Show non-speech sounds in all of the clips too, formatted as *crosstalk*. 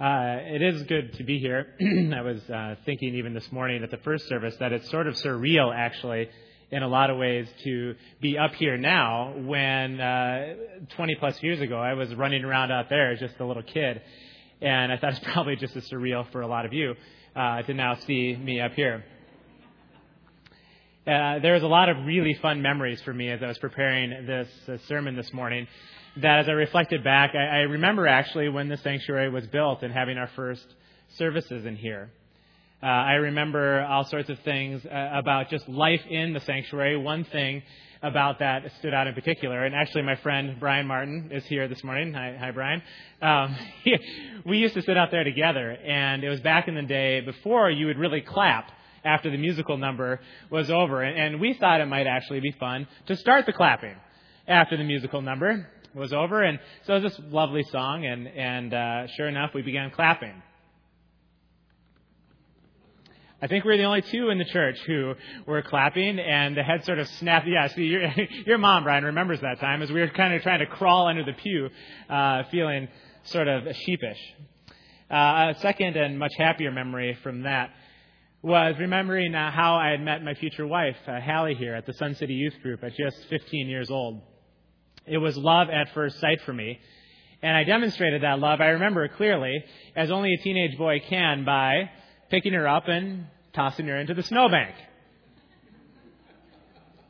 Uh, it is good to be here. *clears throat* I was uh, thinking even this morning at the first service that it's sort of surreal, actually, in a lot of ways, to be up here now when uh, 20 plus years ago I was running around out there as just a little kid. And I thought *laughs* it's probably just as surreal for a lot of you uh, to now see me up here. Uh, there was a lot of really fun memories for me as I was preparing this uh, sermon this morning that as I reflected back, I, I remember actually when the sanctuary was built and having our first services in here. Uh, I remember all sorts of things uh, about just life in the sanctuary. One thing about that stood out in particular, and actually my friend Brian Martin is here this morning. Hi, hi Brian. Um, *laughs* we used to sit out there together, and it was back in the day before you would really clap after the musical number was over, and, we thought it might actually be fun to start the clapping after the musical number was over. And so it was this lovely song, and, and uh, sure enough, we began clapping. I think we are the only two in the church who were clapping, and the head sort of snapped. Yeah, see, your, *laughs* your mom, Brian, remembers that time as we were kind of trying to crawl under the pew, uh, feeling sort of sheepish. Uh, a second and much happier memory from that was remembering uh, how I had met my future wife, uh, Hallie, here at the Sun City Youth Group at just 15 years old. It was love at first sight for me. And I demonstrated that love, I remember clearly, as only a teenage boy can by picking her up and tossing her into the snowbank.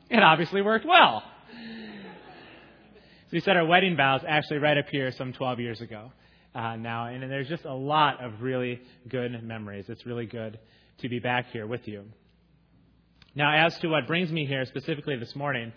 It obviously worked well. So we said our wedding vows actually right up here some 12 years ago uh, now, and there's just a lot of really good memories. It's really good to be back here with you. Now, as to what brings me here specifically this morning,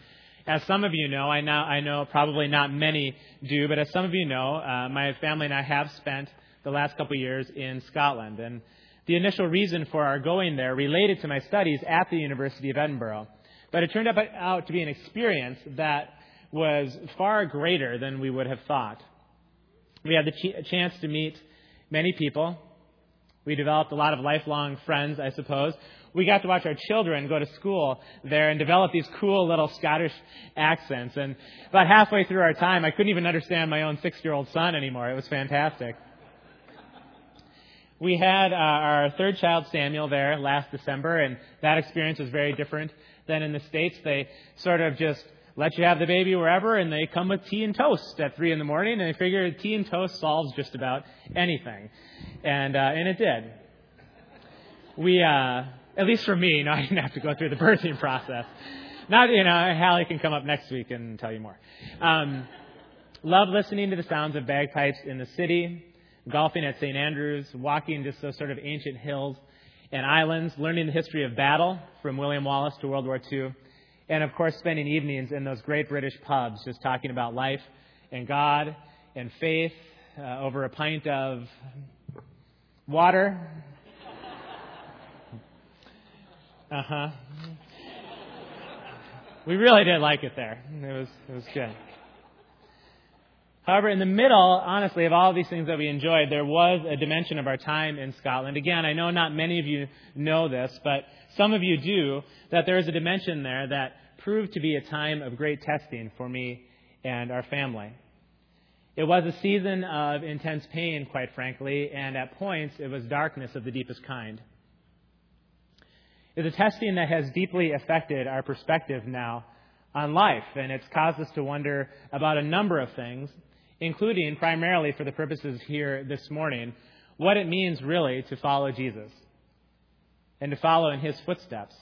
as some of you know, I, now, I know probably not many do, but as some of you know, uh, my family and I have spent the last couple of years in Scotland. And the initial reason for our going there related to my studies at the University of Edinburgh. But it turned out to be an experience that was far greater than we would have thought. We had the ch- chance to meet many people. We developed a lot of lifelong friends, I suppose we got to watch our children go to school there and develop these cool little Scottish accents. And about halfway through our time, I couldn't even understand my own six year old son anymore. It was fantastic. We had uh, our third child, Samuel, there last December, and that experience was very different than in the States. They sort of just let you have the baby wherever, and they come with tea and toast at 3 in the morning, and they figure tea and toast solves just about anything. And, uh, and it did. We, uh, at least for me, *laughs* you know, I didn't have to go through the birthing process. Not, you know, Hallie can come up next week and tell you more. Um, love listening to the sounds of bagpipes in the city, golfing at St. Andrews, walking just those sort of ancient hills and islands, learning the history of battle from William Wallace to World War II, and of course, spending evenings in those great British pubs just talking about life and God and faith uh, over a pint of water uh huh. We really did like it there. It was it was good. However, in the middle, honestly, of all of these things that we enjoyed, there was a dimension of our time in Scotland. Again, I know not many of you know this, but some of you do, that there is a dimension there that proved to be a time of great testing for me and our family. It was a season of intense pain, quite frankly, and at points it was darkness of the deepest kind It's a testing that has deeply affected our perspective now on life, and it's caused us to wonder about a number of things, including, primarily for the purposes here this morning, what it means really to follow Jesus and to follow in his footsteps.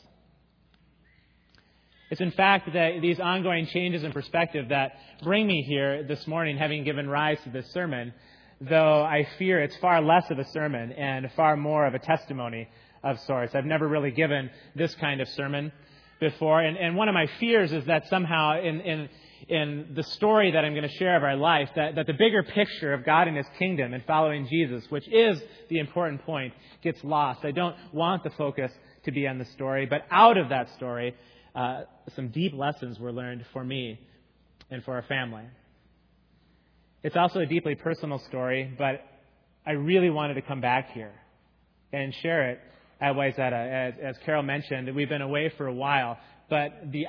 It's in fact that these ongoing changes in perspective that bring me here this morning, having given rise to this sermon, though I fear it's far less of a sermon and far more of a testimony of sorts. I've never really given this kind of sermon before. And, and one of my fears is that somehow in, in, in the story that I'm going to share of our life, that, that the bigger picture of God and His kingdom and following Jesus, which is the important point, gets lost. I don't want the focus to be on the story, but out of that story, uh, some deep lessons were learned for me and for our family. It's also a deeply personal story, but I really wanted to come back here and share it at Wayzata. As, as Carol mentioned, we've been away for a while, but the,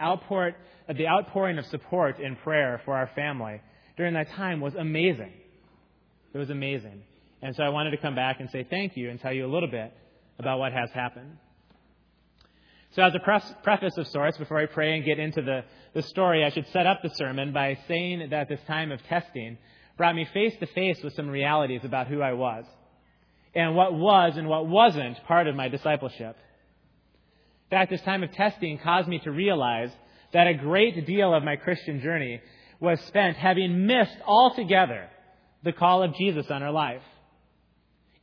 the outpouring of support and prayer for our family during that time was amazing. It was amazing. And so I wanted to come back and say thank you and tell you a little bit about what has happened. So, as a preface of sorts, before I pray and get into the, the story, I should set up the sermon by saying that this time of testing brought me face to face with some realities about who I was and what was and what wasn't part of my discipleship. Fact, this time of testing caused me to realize that a great deal of my Christian journey was spent having missed altogether the call of Jesus on our life.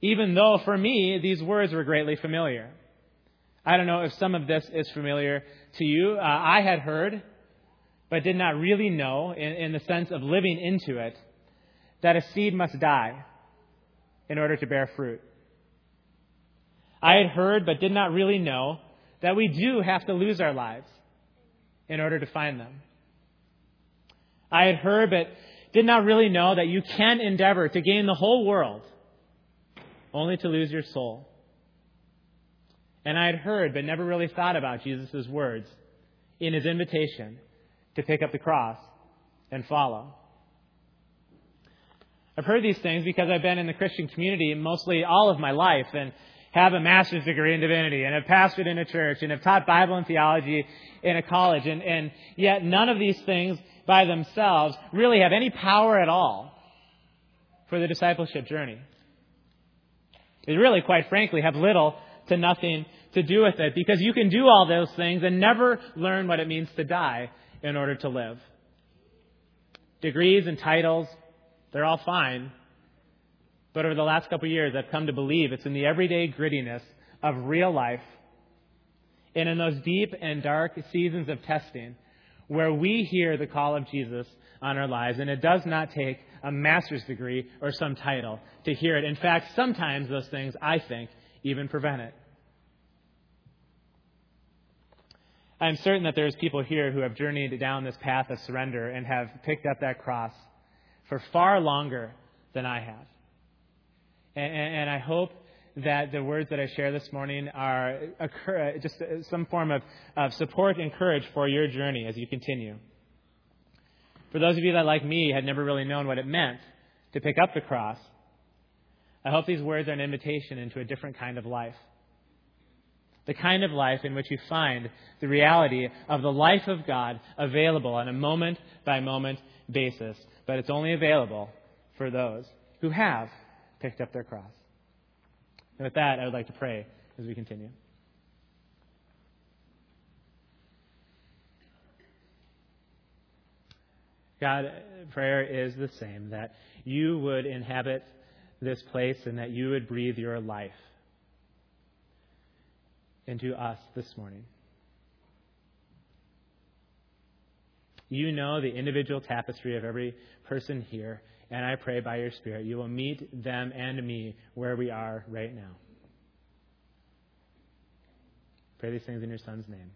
Even though for me, these words were greatly familiar. I don't know if some of this is familiar to you. Uh, I had heard, but did not really know, in, in the sense of living into it, that a seed must die in order to bear fruit. I had heard, but did not really know, that we do have to lose our lives in order to find them. I had heard, but did not really know that you can endeavor to gain the whole world only to lose your soul. And I had heard, but never really thought about Jesus' words in his invitation to pick up the cross and follow. I've heard these things because I've been in the Christian community mostly all of my life and have a master's degree in divinity and have pastored in a church and have taught Bible and theology in a college. And, and yet none of these things by themselves really have any power at all for the discipleship journey. They really, quite frankly, have little to nothing to do with it because you can do all those things and never learn what it means to die in order to live. Degrees and titles, they're all fine. But over the last couple of years, I've come to believe it's in the everyday grittiness of real life and in those deep and dark seasons of testing where we hear the call of Jesus on our lives. And it does not take a master's degree or some title to hear it. In fact, sometimes those things, I think, even prevent it. I'm certain that there's people here who have journeyed down this path of surrender and have picked up that cross for far longer than I have. And, and I hope that the words that I share this morning are uh, just uh, some form of, of support and courage for your journey as you continue. For those of you that, like me, had never really known what it meant to pick up the cross, I hope these words are an invitation into a different kind of life. The kind of life in which you find the reality of the life of God available on a moment by moment basis. But it's only available for those who have picked up their cross. And with that, I would like to pray as we continue. God, prayer is the same that you would inhabit this place and that you would breathe your life into us this morning. You know the individual tapestry of every person here, and I pray by your Spirit you will meet them and me where we are right now. Pray these things in your Son's name.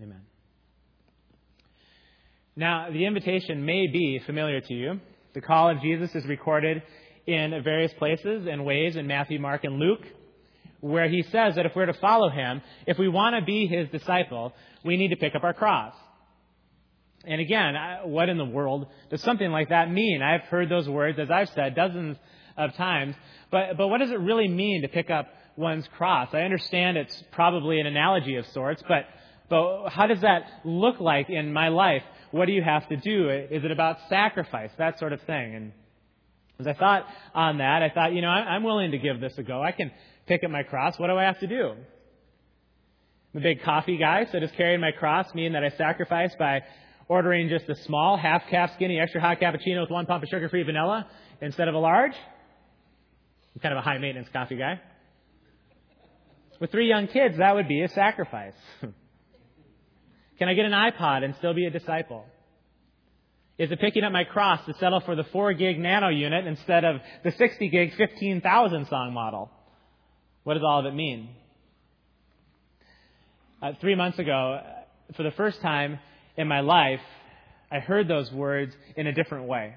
Amen. Now, the invitation may be familiar to you. The call of Jesus is recorded in various places and ways in Matthew, Mark, and Luke, where he says that if we're to follow him, if we want to be his disciple, we need to pick up our cross. And again, what in the world does something like that mean? I've heard those words, as I've said, dozens of times. But, but what does it really mean to pick up one's cross? I understand it's probably an analogy of sorts, but, but how does that look like in my life? what do you have to do? Is it about sacrifice? That sort of thing. And as I thought on that, I thought, you know, I'm willing to give this a go. I can pick up my cross. What do I have to do? I'm a big coffee guy, so does carrying my cross mean that I sacrifice by ordering just a small, half cap skinny, extra hot cappuccino with one pump of sugar free vanilla instead of a large? I'm kind of a high maintenance coffee guy. With three young kids, that would be a sacrifice. *laughs* Can I get an iPod and still be a disciple? Is it picking up my cross to settle for the 4 gig nano unit instead of the 60 gig 15,000 song model? What does all of it mean? Uh, three months ago, for the first time in my life, I heard those words in a different way.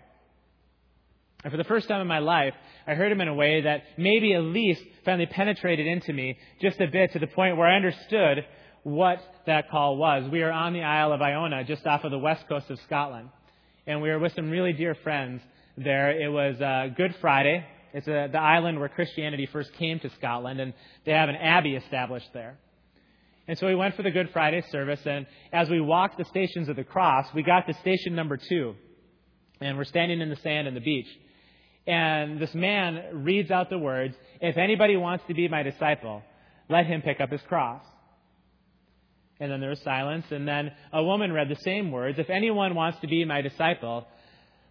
And for the first time in my life, I heard them in a way that maybe at least finally penetrated into me just a bit to the point where I understood what that call was. We are on the Isle of Iona, just off of the west coast of Scotland. And we were with some really dear friends there. It was uh, Good Friday, It's a, the island where Christianity first came to Scotland, and they have an abbey established there. And so we went for the Good Friday service, and as we walked the stations of the cross, we got to station number two. And we're standing in the sand on the beach. And this man reads out the words, If anybody wants to be my disciple, let him pick up his cross. And then there was silence, and then a woman read the same words, If anyone wants to be my disciple,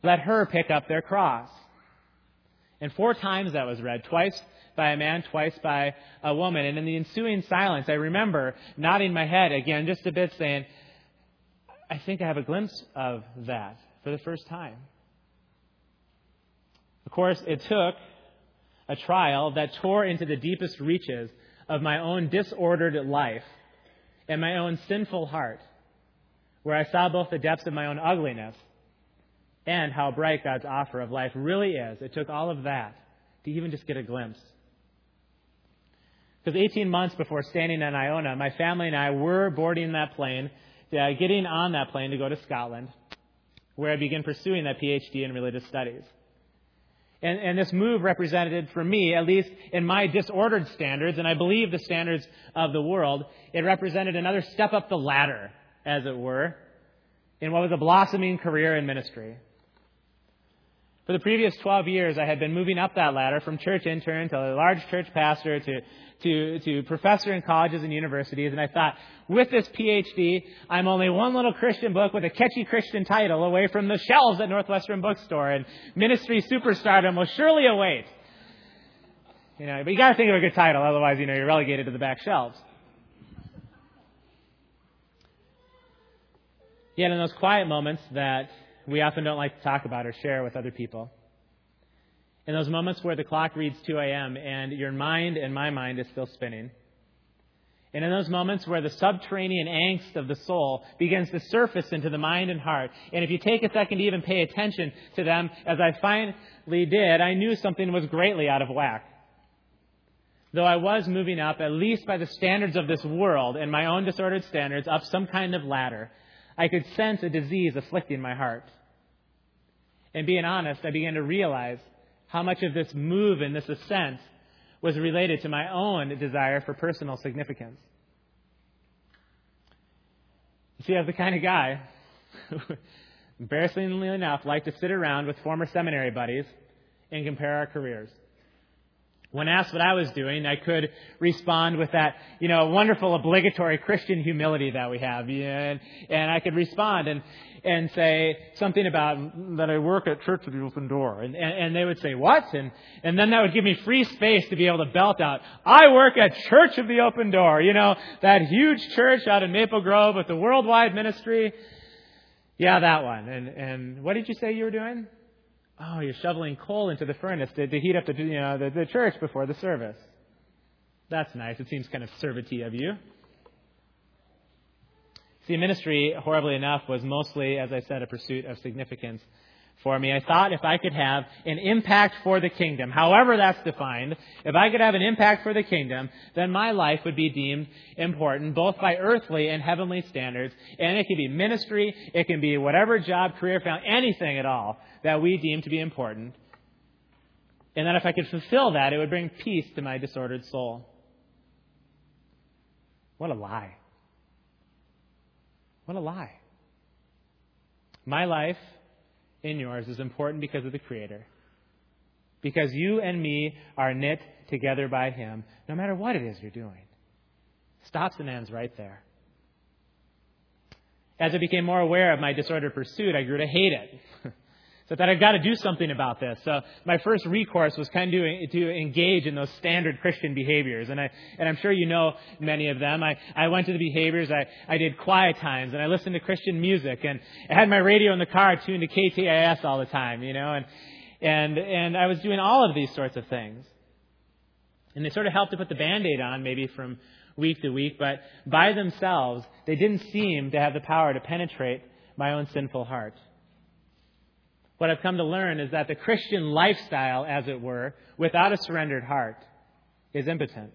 let her pick up their cross. And four times that was read, twice by a man, twice by a woman. And in the ensuing silence, I remember nodding my head again just a bit, saying, I think I have a glimpse of that for the first time. Of course, it took a trial that tore into the deepest reaches of my own disordered life and my own sinful heart, where I saw both the depths of my own ugliness and how bright God's offer of life really is. It took all of that to even just get a glimpse. Because 18 months before standing in Iona, my family and I were boarding that plane, uh, getting on that plane to go to Scotland, where I began pursuing that PhD in religious studies. And, and, this move represented for me, at least in my disordered standards, and I believe the standards of the world, it represented another step up the ladder, as it were, in what was a blossoming career in ministry. For the previous 12 years, I had been moving up that ladder from church intern to a large church pastor to, to, to professor in colleges and universities. And I thought, with this PhD, I'm only one little Christian book with a catchy Christian title away from the shelves at Northwestern Bookstore, and ministry superstardom will surely await. You know, but you got to think of a good title, otherwise, you know, you're relegated to the back shelves. Yet in those quiet moments that we often don't like to talk about or share with other people. In those moments where the clock reads 2 a.m. and your mind and my mind is still spinning. And in those moments where the subterranean angst of the soul begins to surface into the mind and heart, and if you take a second to even pay attention to them, as I finally did, I knew something was greatly out of whack. Though I was moving up, at least by the standards of this world and my own disordered standards, up some kind of ladder, I could sense a disease afflicting my heart. And being honest, I began to realize how much of this move and this ascent was related to my own desire for personal significance. You see, I was the kind of guy *laughs* embarrassingly enough, liked to sit around with former seminary buddies and compare our careers. When asked what I was doing, I could respond with that, you know, wonderful obligatory Christian humility that we have. And, and I could respond and, and say something about that I work at Church of the Open Door. And, and, and they would say, what? And, and then that would give me free space to be able to belt out, I work at Church of the Open Door. You know, that huge church out in Maple Grove with the worldwide ministry. Yeah, that one. And, and what did you say you were doing? Oh, you're shoveling coal into the furnace to, to heat up the, you know, the, the church before the service. That's nice. It seems kind of servity of you. See, ministry, horribly enough, was mostly, as I said, a pursuit of significance for me. I thought if I could have an impact for the kingdom, however that's defined, if I could have an impact for the kingdom, then my life would be deemed important, both by earthly and heavenly standards. And it can be ministry, it can be whatever job, career, found, anything at all that we deem to be important. And that if I could fulfill that, it would bring peace to my disordered soul. What a lie. What a lie. My life in yours is important because of the Creator. Because you and me are knit together by Him, no matter what it is you're doing. Stops and ends right there. As I became more aware of my disordered pursuit, I grew to hate it. *laughs* So that I've got to do something about this. So my first recourse was kind of to, to engage in those standard Christian behaviors. And I, and I'm sure you know many of them. I, I went to the behaviors. I, I did quiet times and I listened to Christian music and I had my radio in the car tuned to KTIS all the time, you know, and, and, and I was doing all of these sorts of things. And they sort of helped to put the band-aid on maybe from week to week, but by themselves, they didn't seem to have the power to penetrate my own sinful heart what I've come to learn is that the Christian lifestyle, as it were, without a surrendered heart, is impotent.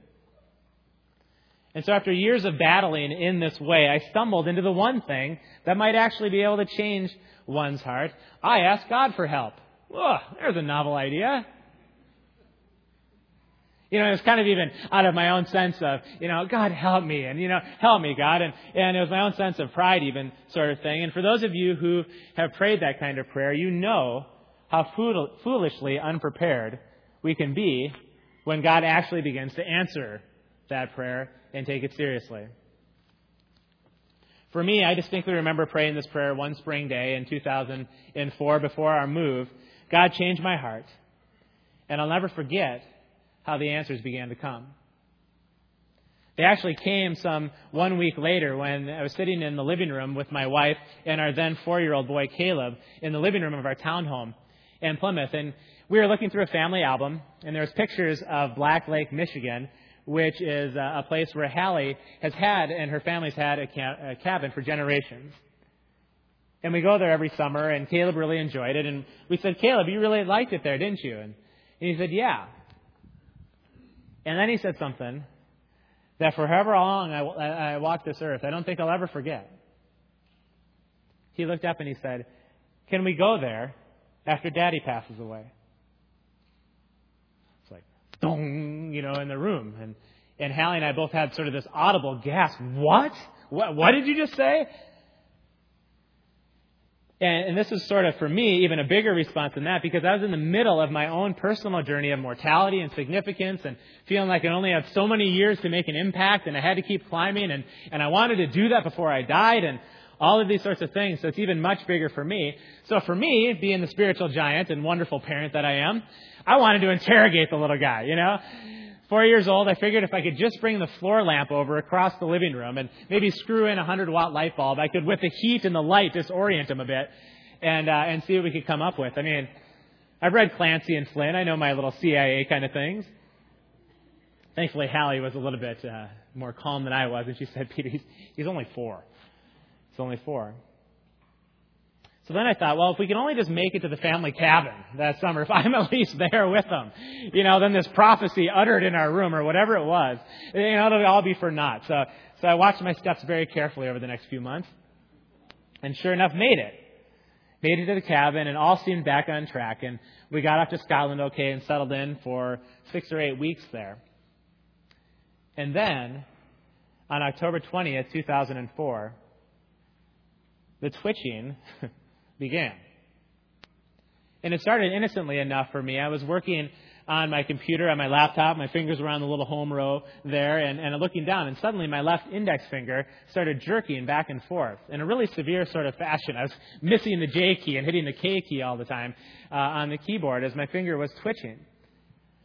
And so after years of battling in this way, I stumbled into the one thing that might actually be able to change one's heart. I asked God for help. Ugh, there's a novel idea. You know, it was kind of even out of my own sense of, you know, God help me, and you know, help me, God, and and it was my own sense of pride, even sort of thing. And for those of you who have prayed that kind of prayer, you know how foolishly unprepared we can be when God actually begins to answer that prayer and take it seriously. For me, I distinctly remember praying this prayer one spring day in 2004 before our move. God changed my heart. And I'll never forget how the answers began to come. They actually came some one week later when I was sitting in the living room with my wife and our then four year old boy Caleb in the living room of our townhome in Plymouth. And we were looking through a family album, and there was pictures of Black Lake, Michigan, which is uh, a place where Hallie has had and her family's had a, a cabin for generations. And we go there every summer, and Caleb really enjoyed it. And we said, Caleb, you really liked it there, didn't you? And, and he said, Yeah. And then he said something that for however long I, I walk this earth, I don't think I'll ever forget. He looked up and he said, Can we go there after Daddy passes away? It's like, dong, you know, in the room. And, and Hallie and I both had sort of this audible gasp. What? What, what did you just say? And, and this is sort of, for me, even a bigger response than that because I was in the middle of my own personal journey of mortality and significance and feeling like I only had so many years to make an impact and I had to keep climbing and, and I wanted to do that before I died and all of these sorts of things. So it's even much bigger for me. So for me, being the spiritual giant and wonderful parent that I am, I wanted to interrogate the little guy, you know? Four years old, I figured if I could just bring the floor lamp over across the living room and maybe screw in a 100 watt light bulb, I could, with the heat and the light, disorient him a bit and, uh, and see what we could come up with. I mean, I've read Clancy and Flynn. I know my little CIA kind of things. Thankfully, Hallie was a little bit uh, more calm than I was, and she said, Peter, he's, he's only four. He's only four. So then I thought, well, if we can only just make it to the family cabin that summer, if *laughs* I'm at least there with them, you know, then this prophecy uttered in our room or whatever it was, you know, it'll all be for naught. So, so I watched my steps very carefully over the next few months. And sure enough, made it. Made it to the cabin and all seemed back on track. And we got up to Scotland okay and settled in for six or eight weeks there. And then, on October 20th, 2004, the twitching *laughs* began. And it started innocently enough for me. I was working on my computer, on my laptop. My fingers were on the little home row there, and, and looking down, and suddenly my left index finger started jerking back and forth in a really severe sort of fashion. I was missing the J key and hitting the K key all the time uh, on the keyboard as my finger was twitching.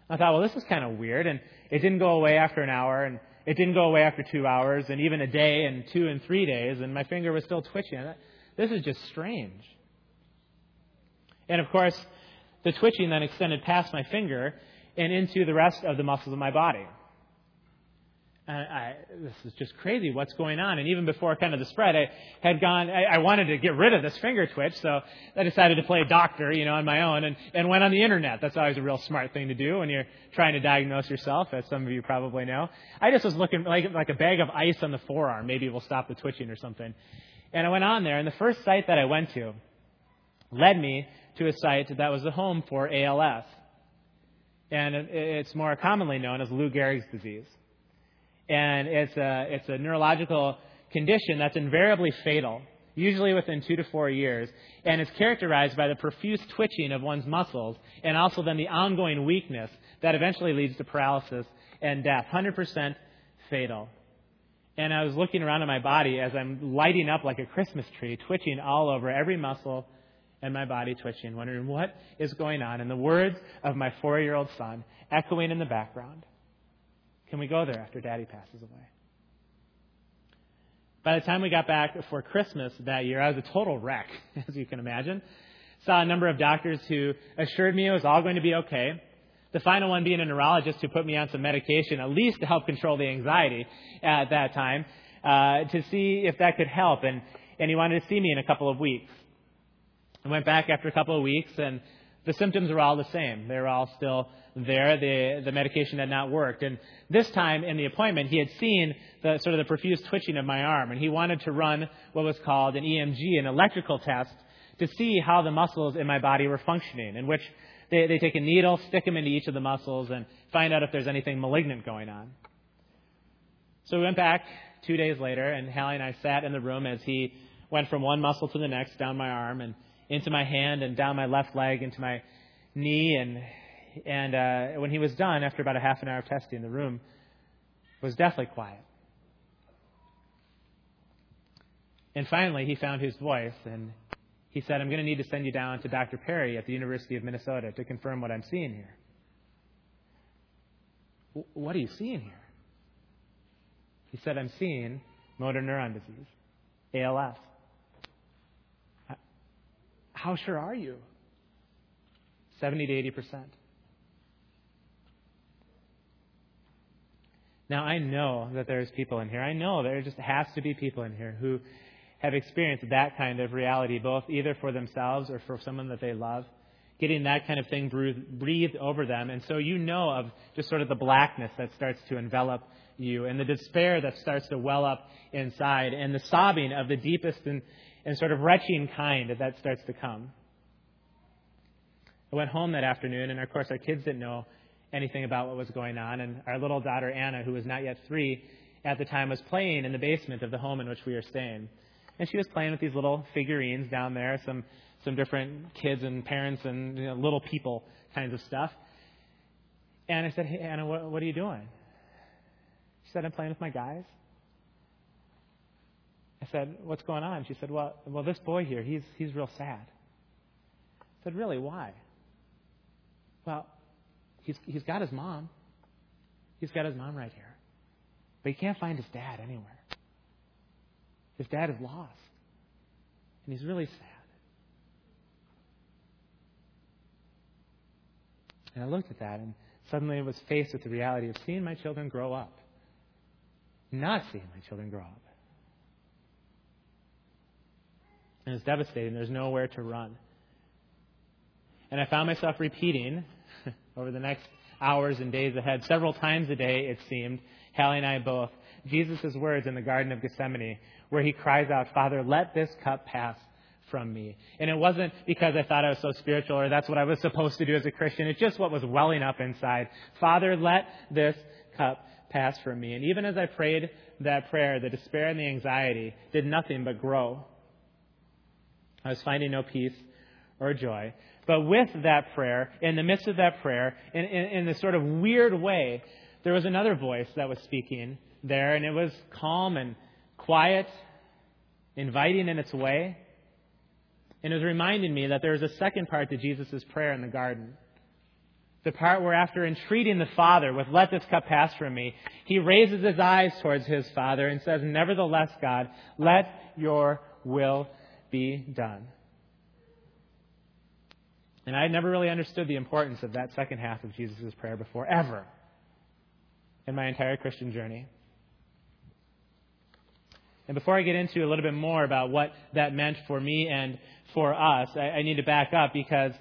I thought, well, this is kind of weird, and it didn't go away after an hour, and it didn't go away after two hours, and even a day, and two and three days, and my finger was still twitching. This is just strange. And of course, the twitching then extended past my finger and into the rest of the muscles of my body. I, this is just crazy. What's going on? And even before kind of the spread, I had gone. I, I wanted to get rid of this finger twitch, so I decided to play doctor, you know, on my own, and, and went on the internet. That's always a real smart thing to do when you're trying to diagnose yourself, as some of you probably know. I just was looking like like a bag of ice on the forearm. Maybe it will stop the twitching or something. And I went on there, and the first site that I went to led me to a site that was the home for ALS. And it's more commonly known as Lou Gehrig's disease. And it's a, it's a neurological condition that's invariably fatal, usually within two to four years. And is characterized by the profuse twitching of one's muscles and also then the ongoing weakness that eventually leads to paralysis and death. 100% fatal. And I was looking around at my body as I'm lighting up like a Christmas tree, twitching all over every muscle and my body twitching, wondering what is going on. And the words of my four year old son echoing in the background. Can we go there after daddy passes away? By the time we got back for Christmas that year, I was a total wreck, *laughs* as you can imagine. Saw a number of doctors who assured me it was all going to be okay. The final one being a neurologist who put me on some medication, at least to help control the anxiety at that time, uh, to see if that could help. And, and he wanted to see me in a couple of weeks. I went back after a couple of weeks, and the symptoms were all the same. They were all still there. The, the medication had not worked. And this time in the appointment, he had seen the sort of the profuse twitching of my arm, and he wanted to run what was called an EMG, an electrical test, to see how the muscles in my body were functioning, in which they, they take a needle, stick them into each of the muscles, and find out if there's anything malignant going on. So we went back two days later, and Hallie and I sat in the room as he went from one muscle to the next, down my arm, and into my hand, and down my left leg, into my knee. And, and uh, when he was done, after about a half an hour of testing, the room was deathly quiet. And finally, he found his voice, and he said, I'm going to need to send you down to Dr. Perry at the University of Minnesota to confirm what I'm seeing here. What are you seeing here? He said, I'm seeing motor neuron disease, ALS. How sure are you? 70 to 80 percent. Now, I know that there's people in here. I know there just has to be people in here who have experienced that kind of reality, both either for themselves or for someone that they love, getting that kind of thing breathed over them. And so you know of just sort of the blackness that starts to envelop you and the despair that starts to well up inside and the sobbing of the deepest and, and sort of retching kind that starts to come. I went home that afternoon, and of course, our kids didn't know anything about what was going on. And our little daughter, Anna, who was not yet three at the time, was playing in the basement of the home in which we were staying. And she was playing with these little figurines down there, some, some different kids and parents and you know, little people kinds of stuff. And I said, Hey, Anna, what, what are you doing? She said, I'm playing with my guys. I said, What's going on? She said, Well, well this boy here, he's, he's real sad. I said, Really? Why? Well, He's, he's got his mom. He's got his mom right here. But he can't find his dad anywhere. His dad is lost. And he's really sad. And I looked at that and suddenly I was faced with the reality of seeing my children grow up. Not seeing my children grow up. And it's devastating. There's nowhere to run. And I found myself repeating *laughs* over the next hours and days ahead. Several times a day, it seemed, Hallie and I both, Jesus' words in the Garden of Gethsemane, where he cries out, Father, let this cup pass from me. And it wasn't because I thought I was so spiritual or that's what I was supposed to do as a Christian. It's just what was welling up inside. Father, let this cup pass from me. And even as I prayed that prayer, the despair and the anxiety did nothing but grow. I was finding no peace or joy. But with that prayer, in the midst of that prayer, in, in, in this sort of weird way, there was another voice that was speaking there, and it was calm and quiet, inviting in its way. And it was reminding me that there was a second part to Jesus' prayer in the garden. The part where, after entreating the Father with, Let this cup pass from me, he raises his eyes towards his Father and says, Nevertheless, God, let your will be done. And I had never really understood the importance of that second half of Jesus' prayer before, ever, in my entire Christian journey. And before I get into a little bit more about what that meant for me and for us, I, I need to back up because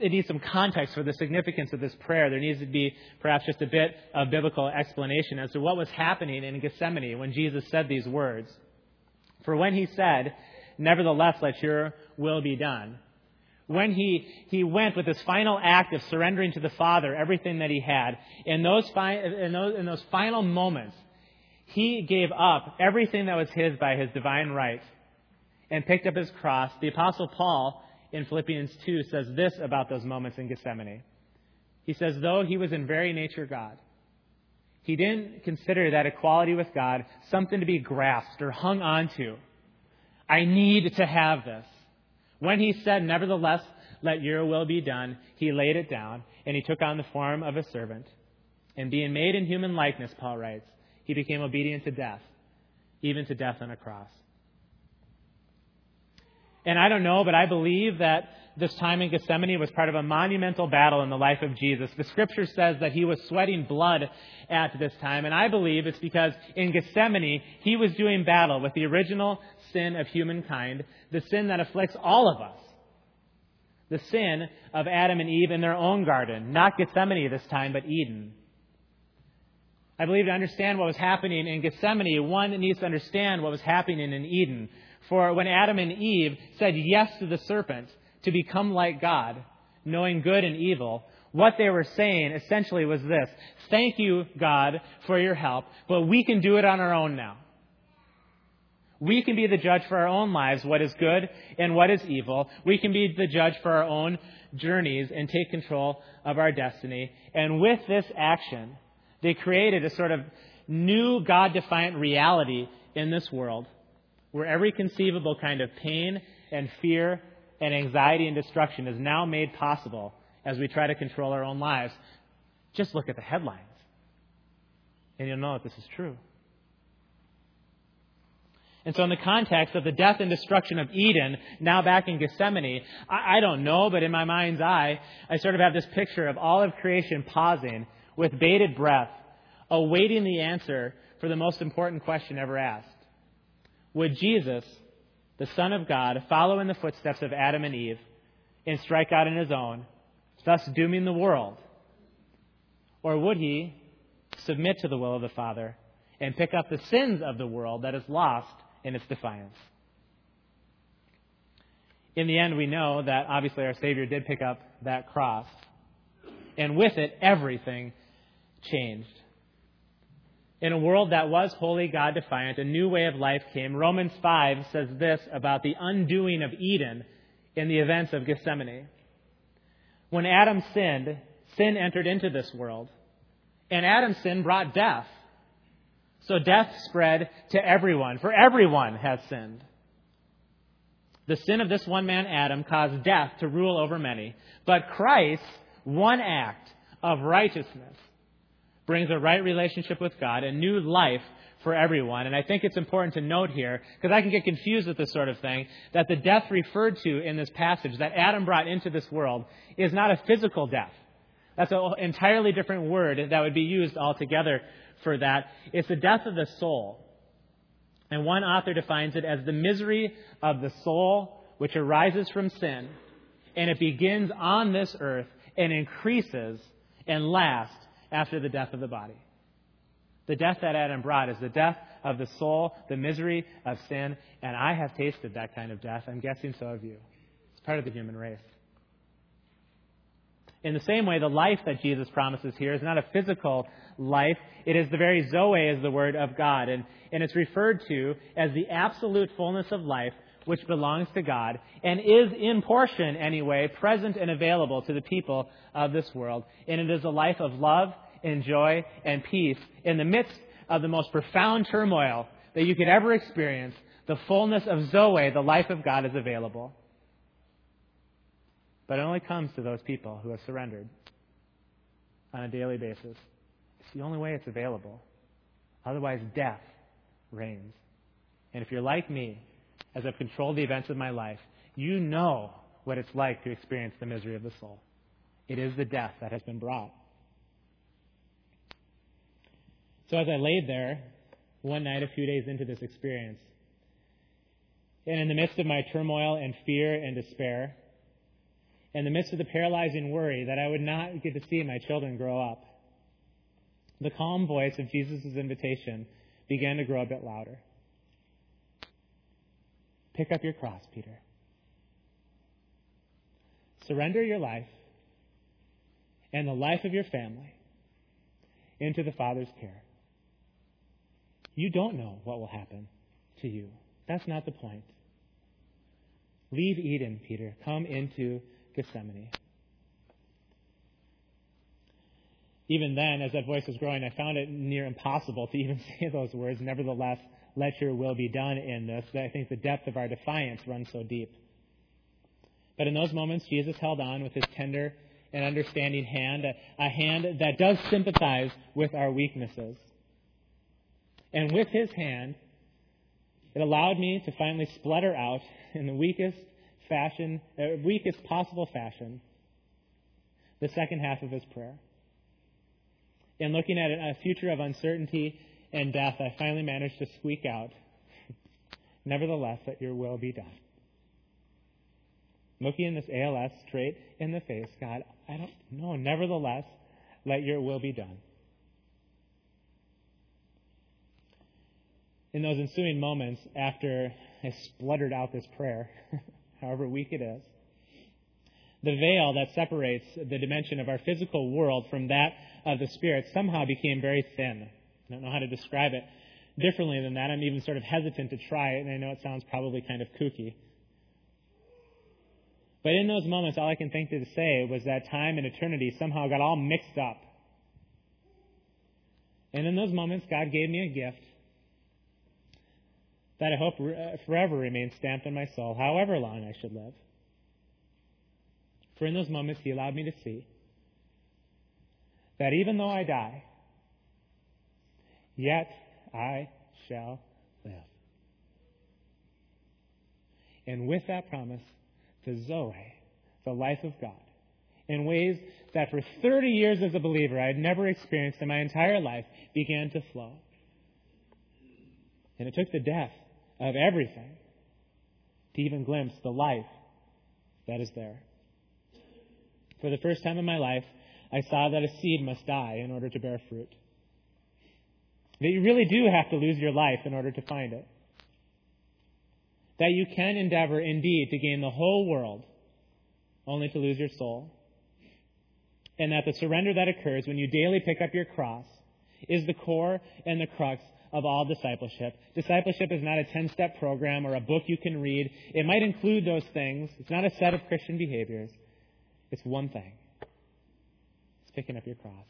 it needs some context for the significance of this prayer. There needs to be perhaps just a bit of biblical explanation as to what was happening in Gethsemane when Jesus said these words. For when he said, Nevertheless, let your will be done, when he, he went with his final act of surrendering to the Father everything that he had, in those, fi- in those, in those final moments, he gave up everything that was his by his divine right and picked up his cross. The Apostle Paul in Philippians 2 says this about those moments in Gethsemane. He says, though he was in very nature God, he didn't consider that equality with God something to be grasped or hung onto. I need to have this. When he said, Nevertheless, let your will be done, he laid it down, and he took on the form of a servant. And being made in human likeness, Paul writes, he became obedient to death, even to death on a cross. And I don't know, but I believe that this time in Gethsemane was part of a monumental battle in the life of Jesus. The scripture says that he was sweating blood at this time, and I believe it's because in Gethsemane he was doing battle with the original sin of humankind, the sin that afflicts all of us. The sin of Adam and Eve in their own garden. Not Gethsemane this time, but Eden. I believe to understand what was happening in Gethsemane, one needs to understand what was happening in Eden. For when Adam and Eve said yes to the serpent to become like God, knowing good and evil, what they were saying essentially was this Thank you, God, for your help, but we can do it on our own now. We can be the judge for our own lives, what is good and what is evil. We can be the judge for our own journeys and take control of our destiny. And with this action, they created a sort of new God defiant reality in this world where every conceivable kind of pain and fear and anxiety and destruction is now made possible as we try to control our own lives. Just look at the headlines, and you'll know that this is true. And so, in the context of the death and destruction of Eden, now back in Gethsemane, I, I, don't know, but in my mind's eye, I sort of have this picture of all of creation pausing with bated breath, awaiting the answer for the most important question ever asked. Would Jesus, the Son of God, follow in the footsteps of Adam and Eve and strike out on his own, thus dooming the world? Or would he submit to the will of the Father and pick up the sins of the world that is lost in its defiance. In the end, we know that obviously our Savior did pick up that cross, and with it, everything changed. In a world that was wholly God defiant, a new way of life came. Romans 5 says this about the undoing of Eden in the events of Gethsemane. When Adam sinned, sin entered into this world, and Adam's sin brought death. So death spread to everyone, for everyone has sinned. The sin of this one man, Adam, caused death to rule over many. But Christ's one act of righteousness brings a right relationship with God, a new life for everyone. And I think it's important to note here, because I can get confused with this sort of thing, that the death referred to in this passage that Adam brought into this world is not a physical death. That's an entirely different word that would be used altogether for that. It's the death of the soul. And one author defines it as the misery of the soul which arises from sin, and it begins on this earth and increases and lasts after the death of the body. The death that Adam brought is the death of the soul, the misery of sin, and I have tasted that kind of death. I'm guessing so have you. It's part of the human race. In the same way, the life that Jesus promises here is not a physical life. It is the very Zoe, is the word of God. And, and it's referred to as the absolute fullness of life which belongs to God and is in portion, anyway, present and available to the people of this world. And it is a life of love and joy and peace in the midst of the most profound turmoil that you could ever experience. The fullness of Zoe, the life of God, is available. But it only comes to those people who have surrendered on a daily basis. It's the only way it's available. Otherwise, death reigns. And if you're like me, as I've controlled the events of my life, you know what it's like to experience the misery of the soul. It is the death that has been brought. So as I laid there one night, a few days into this experience, and in the midst of my turmoil and fear and despair, in the midst of the paralyzing worry that I would not get to see my children grow up, the calm voice of Jesus' invitation began to grow a bit louder. Pick up your cross, Peter. Surrender your life and the life of your family into the Father's care. You don't know what will happen to you. That's not the point. Leave Eden, Peter. Come into Gethsemane. Even then, as that voice was growing, I found it near impossible to even *laughs* say those words. Nevertheless, let your will be done in this. I think the depth of our defiance runs so deep. But in those moments, Jesus held on with his tender and understanding hand, a, a hand that does sympathize with our weaknesses. And with his hand, it allowed me to finally splutter out in the weakest fashion, uh, weakest possible fashion, the second half of his prayer. In looking at a future of uncertainty and death, I finally managed to squeak out, *laughs* Nevertheless, let your will be done. Looking in this ALS straight in the face, God, I don't know. Nevertheless, let your will be done. In those ensuing moments, after I spluttered out this prayer, *laughs* however weak it is. the veil that separates the dimension of our physical world from that of the spirit somehow became very thin. I don't know how to describe it differently than that. I'm even sort of hesitant to try it, and I know it sounds probably kind of kooky. But in those moments, all I can think to say was that time and eternity somehow got all mixed up. And in those moments, God gave me a gift that I hope uh, forever remains stamped on my soul, however long I should live. For in those moments, He allowed me to see that even though I die, yet I shall live. And with that promise, the Zoe, the life of God, in ways that for 30 years as a believer I had never experienced in my entire life, began to flow. And it took the death of everything to even glimpse the life that is there. For the first time in my life, I saw that a seed must die in order to bear fruit. That you really do have to lose your life in order to find it. That you can endeavor indeed to gain the whole world only to lose your soul. And that the surrender that occurs when you daily pick up your cross is the core and the crux of all discipleship. Discipleship is not a 10 step program or a book you can read. It might include those things. It's not a set of Christian behaviors. It's one thing it's picking up your cross.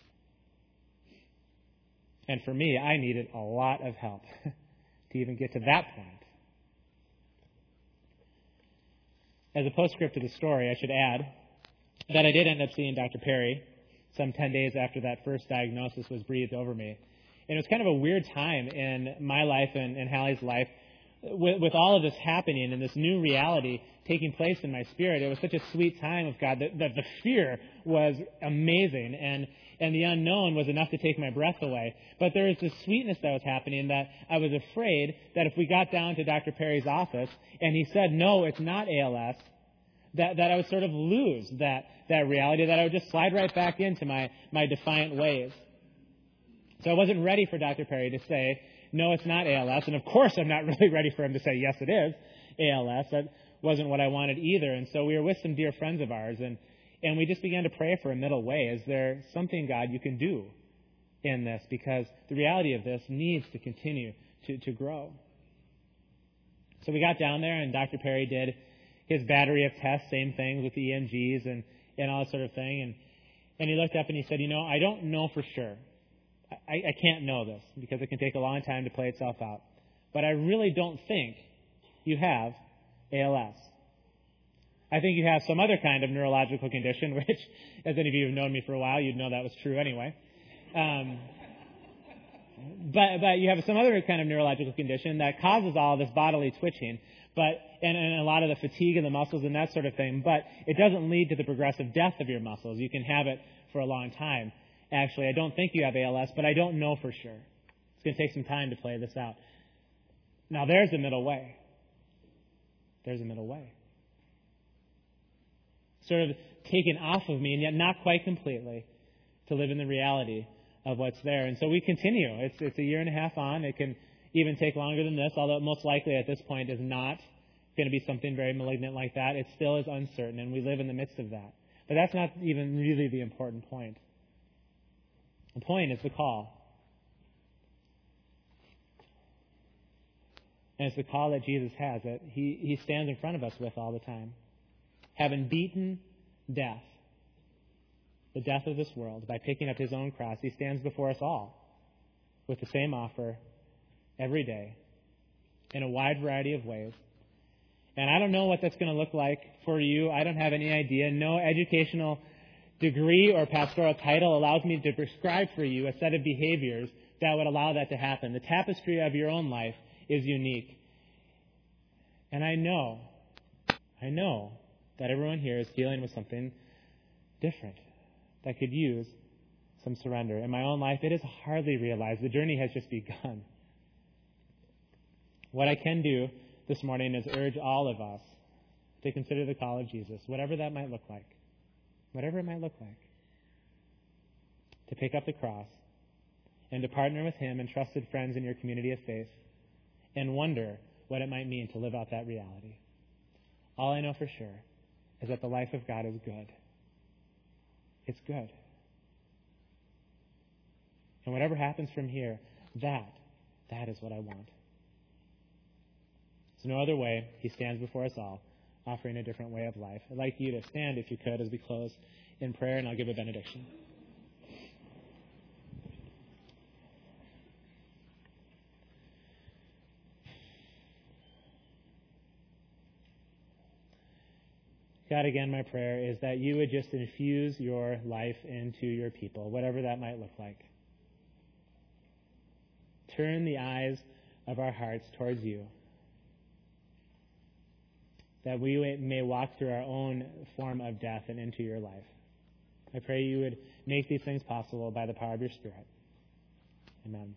And for me, I needed a lot of help *laughs* to even get to that point. As a postscript to the story, I should add that I did end up seeing Dr. Perry some 10 days after that first diagnosis was breathed over me. And it was kind of a weird time in my life and, and Hallie's life with, with all of this happening and this new reality taking place in my spirit. It was such a sweet time with God that, that the fear was amazing and, and the unknown was enough to take my breath away. But there was this sweetness that was happening that I was afraid that if we got down to Dr. Perry's office and he said, no, it's not ALS, that, that I would sort of lose that, that reality, that I would just slide right back into my, my defiant ways. So I wasn't ready for Dr. Perry to say, no, it's not ALS. And of course, I'm not *laughs* really ready for him to say, yes, it is ALS. That wasn't what I wanted either. And so we were with some dear friends of ours, and, and we just began to pray for a middle way. Is there something, God, you can do in this? Because the reality of this needs to continue to, to grow. So we got down there, and Dr. Perry did his battery of tests, same things with the EMGs and, and all that sort of thing. And, and he looked up and he said, You know, I don't know for sure. I, I can't know this because it can take a long time to play itself out. But I really don't think you have ALS. I think you have some other kind of neurological condition, *laughs* which, as any of you have known me for a while, you'd know that was true anyway. Um, but, but you have some other kind of neurological condition that causes all this bodily twitching, but and, and a lot of the fatigue in the muscles and that sort of thing. But it doesn't lead to the progressive death of your muscles. You can have it for a long time actually. I don't think you have ALS, but I don't know for sure. It's going to take some time to play this out. Now, there's a middle way. There's a middle way. Sort of taken off of me, and yet not quite completely, to live in the reality of what's there. And so we continue. It's, it's a year and a half on. It can even take longer than this, although most likely at this point is not going to be something very malignant like that. It still is uncertain, and we live in the midst of that. But that's not even really the important point. The point is the call. And it's the call that Jesus has that he, he stands in front of us with all the time. Having beaten death, the death of this world, by picking up his own cross, he stands before us all with the same offer every day in a wide variety of ways. And I don't know what that's going to look like for you. I don't have any idea. No educational degree or pastoral title allows me to prescribe for you a set of behaviors that would allow that to happen. The tapestry of your own life is unique. And I know, I know that everyone here is dealing with something different that could use some surrender. In my own life, it is hardly realized. The journey has just begun. What I can do this morning is urge all of us to consider the call of Jesus, whatever that might look like whatever it might look like, to pick up the cross and to partner with Him and trusted friends in your community of faith and wonder what it might mean to live out that reality. All I know for sure is that the life of God is good. It's good. And whatever happens from here, that, that is what I want. There's no other way. He stands before us all, offering a different way of life. I'd like you to stand, if you could, as we close in prayer, and I'll give a benediction. God, again, my prayer is that you would just infuse your life into your people, whatever that might look like. Turn the eyes of our hearts towards you, that we may walk through our own form of death and into your life. I pray you would make these things possible by the power of your Spirit. Amen.